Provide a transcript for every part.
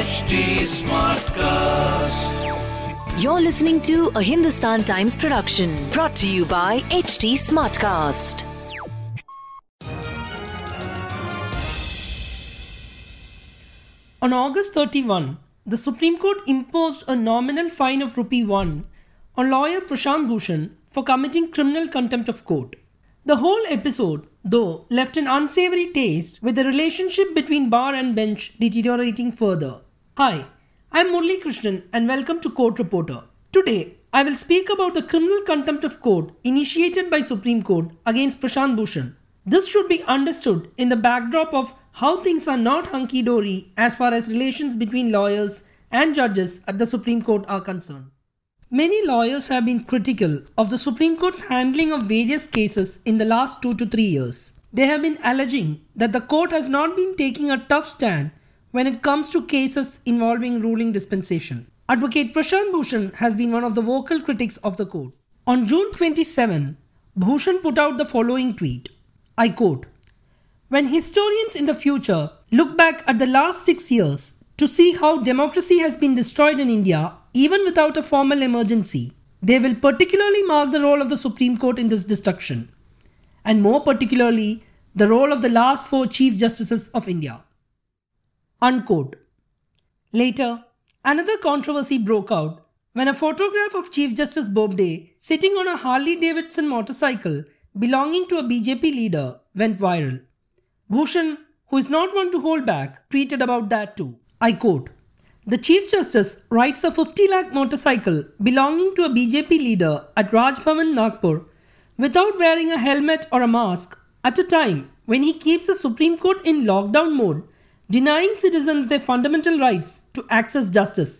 HT Smartcast. You're listening to a Hindustan Times production brought to you by HT Smartcast. On August 31, the Supreme Court imposed a nominal fine of rupee 1 on lawyer Prashant Bhushan for committing criminal contempt of court. The whole episode, though, left an unsavory taste with the relationship between bar and bench deteriorating further. Hi, I'm Murli Krishnan and welcome to Court Reporter. Today, I will speak about the criminal contempt of court initiated by Supreme Court against Prashant Bhushan. This should be understood in the backdrop of how things are not hunky dory as far as relations between lawyers and judges at the Supreme Court are concerned. Many lawyers have been critical of the Supreme Court's handling of various cases in the last two to three years. They have been alleging that the court has not been taking a tough stand when it comes to cases involving ruling dispensation. Advocate Prashant Bhushan has been one of the vocal critics of the court. On June 27, Bhushan put out the following tweet I quote When historians in the future look back at the last six years to see how democracy has been destroyed in India, even without a formal emergency, they will particularly mark the role of the Supreme Court in this destruction, and more particularly, the role of the last four Chief Justices of India. Unquote. Later, another controversy broke out when a photograph of Chief Justice Bobde sitting on a Harley Davidson motorcycle belonging to a BJP leader went viral. Bhushan, who is not one to hold back, tweeted about that too. I quote The Chief Justice rides a 50 lakh motorcycle belonging to a BJP leader at Raj Bhavan Nagpur without wearing a helmet or a mask at a time when he keeps the Supreme Court in lockdown mode, denying citizens their fundamental rights to access justice.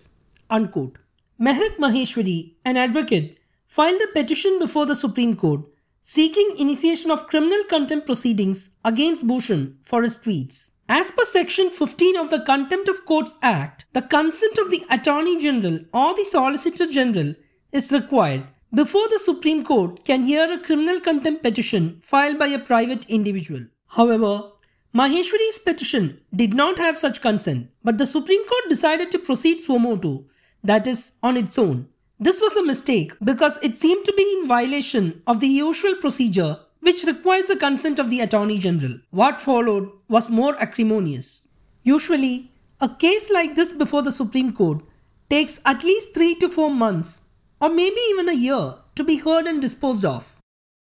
Unquote. Mehak Maheshwari, an advocate, filed a petition before the Supreme Court seeking initiation of criminal contempt proceedings against Bhushan for his tweets. As per Section 15 of the Contempt of Courts Act, the consent of the Attorney General or the Solicitor General is required before the Supreme Court can hear a criminal contempt petition filed by a private individual. However, Maheshwari's petition did not have such consent, but the Supreme Court decided to proceed suo that is, on its own. This was a mistake because it seemed to be in violation of the usual procedure which requires the consent of the Attorney General. What followed was more acrimonious. Usually, a case like this before the Supreme Court takes at least three to four months, or maybe even a year, to be heard and disposed of.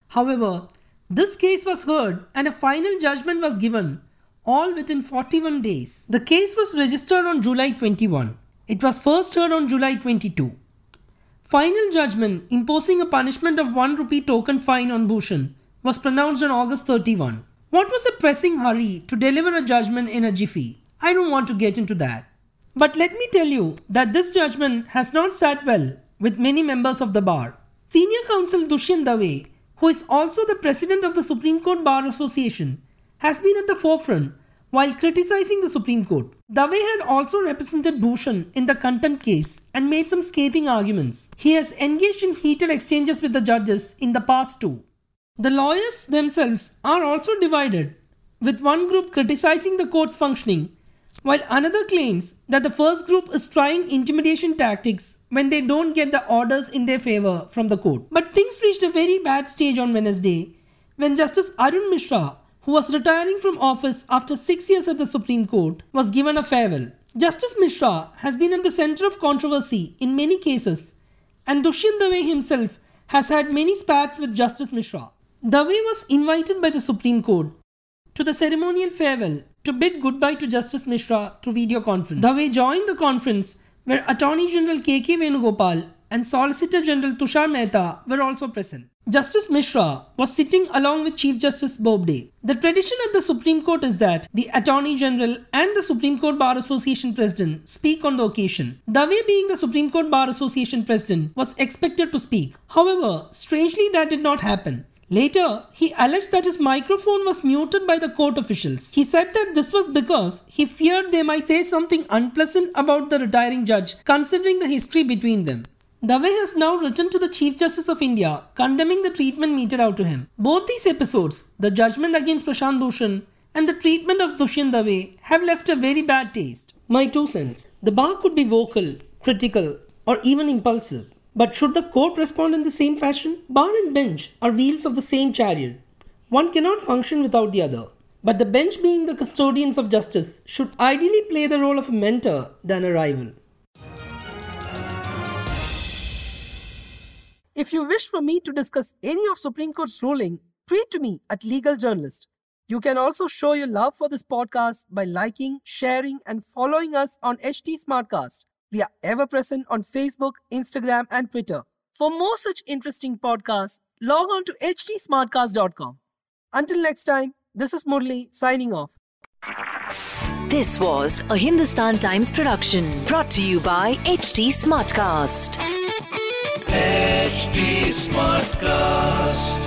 However, this case was heard and a final judgment was given, all within 41 days. The case was registered on July 21. It was first heard on July 22. Final judgment imposing a punishment of 1 rupee token fine on Bhushan was pronounced on August 31. What was the pressing hurry to deliver a judgment in a jiffy? I don't want to get into that. But let me tell you that this judgment has not sat well with many members of the bar. Senior counsel Dushyant Dave, who is also the president of the Supreme Court Bar Association, has been at the forefront while criticizing the Supreme Court. Dave had also represented Bhushan in the contempt case and made some scathing arguments. He has engaged in heated exchanges with the judges in the past too. The lawyers themselves are also divided, with one group criticizing the court's functioning, while another claims that the first group is trying intimidation tactics when they don't get the orders in their favor from the court. But things reached a very bad stage on Wednesday when Justice Arun Mishra, who was retiring from office after six years at the Supreme Court, was given a farewell. Justice Mishra has been at the center of controversy in many cases, and Dushyant Dave himself has had many spats with Justice Mishra. Dave was invited by the Supreme Court to the ceremonial farewell to bid goodbye to Justice Mishra through video conference. Dave joined the conference where Attorney General K.K. Venugopal and Solicitor General Tushar Mehta were also present. Justice Mishra was sitting along with Chief Justice Bobde. The tradition at the Supreme Court is that the Attorney General and the Supreme Court Bar Association President speak on the occasion. Dave, being the Supreme Court Bar Association President, was expected to speak. However, strangely, that did not happen. Later, he alleged that his microphone was muted by the court officials. He said that this was because he feared they might say something unpleasant about the retiring judge, considering the history between them. Dave has now written to the Chief Justice of India condemning the treatment meted out to him. Both these episodes, the judgment against Prashant Bhushan and the treatment of Dushyant Dave, have left a very bad taste. My two cents. The bar could be vocal, critical, or even impulsive. But should the court respond in the same fashion? Bar and bench are wheels of the same chariot. One cannot function without the other. But the bench, being the custodians of justice, should ideally play the role of a mentor than a rival. If you wish for me to discuss any of Supreme Court's ruling, tweet to me at Legal Journalist. You can also show your love for this podcast by liking, sharing, and following us on HT Smartcast. We are ever present on Facebook, Instagram, and Twitter. For more such interesting podcasts, log on to htsmartcast.com. Until next time, this is Murli signing off. This was a Hindustan Times production brought to you by HT Smartcast. HT Smartcast.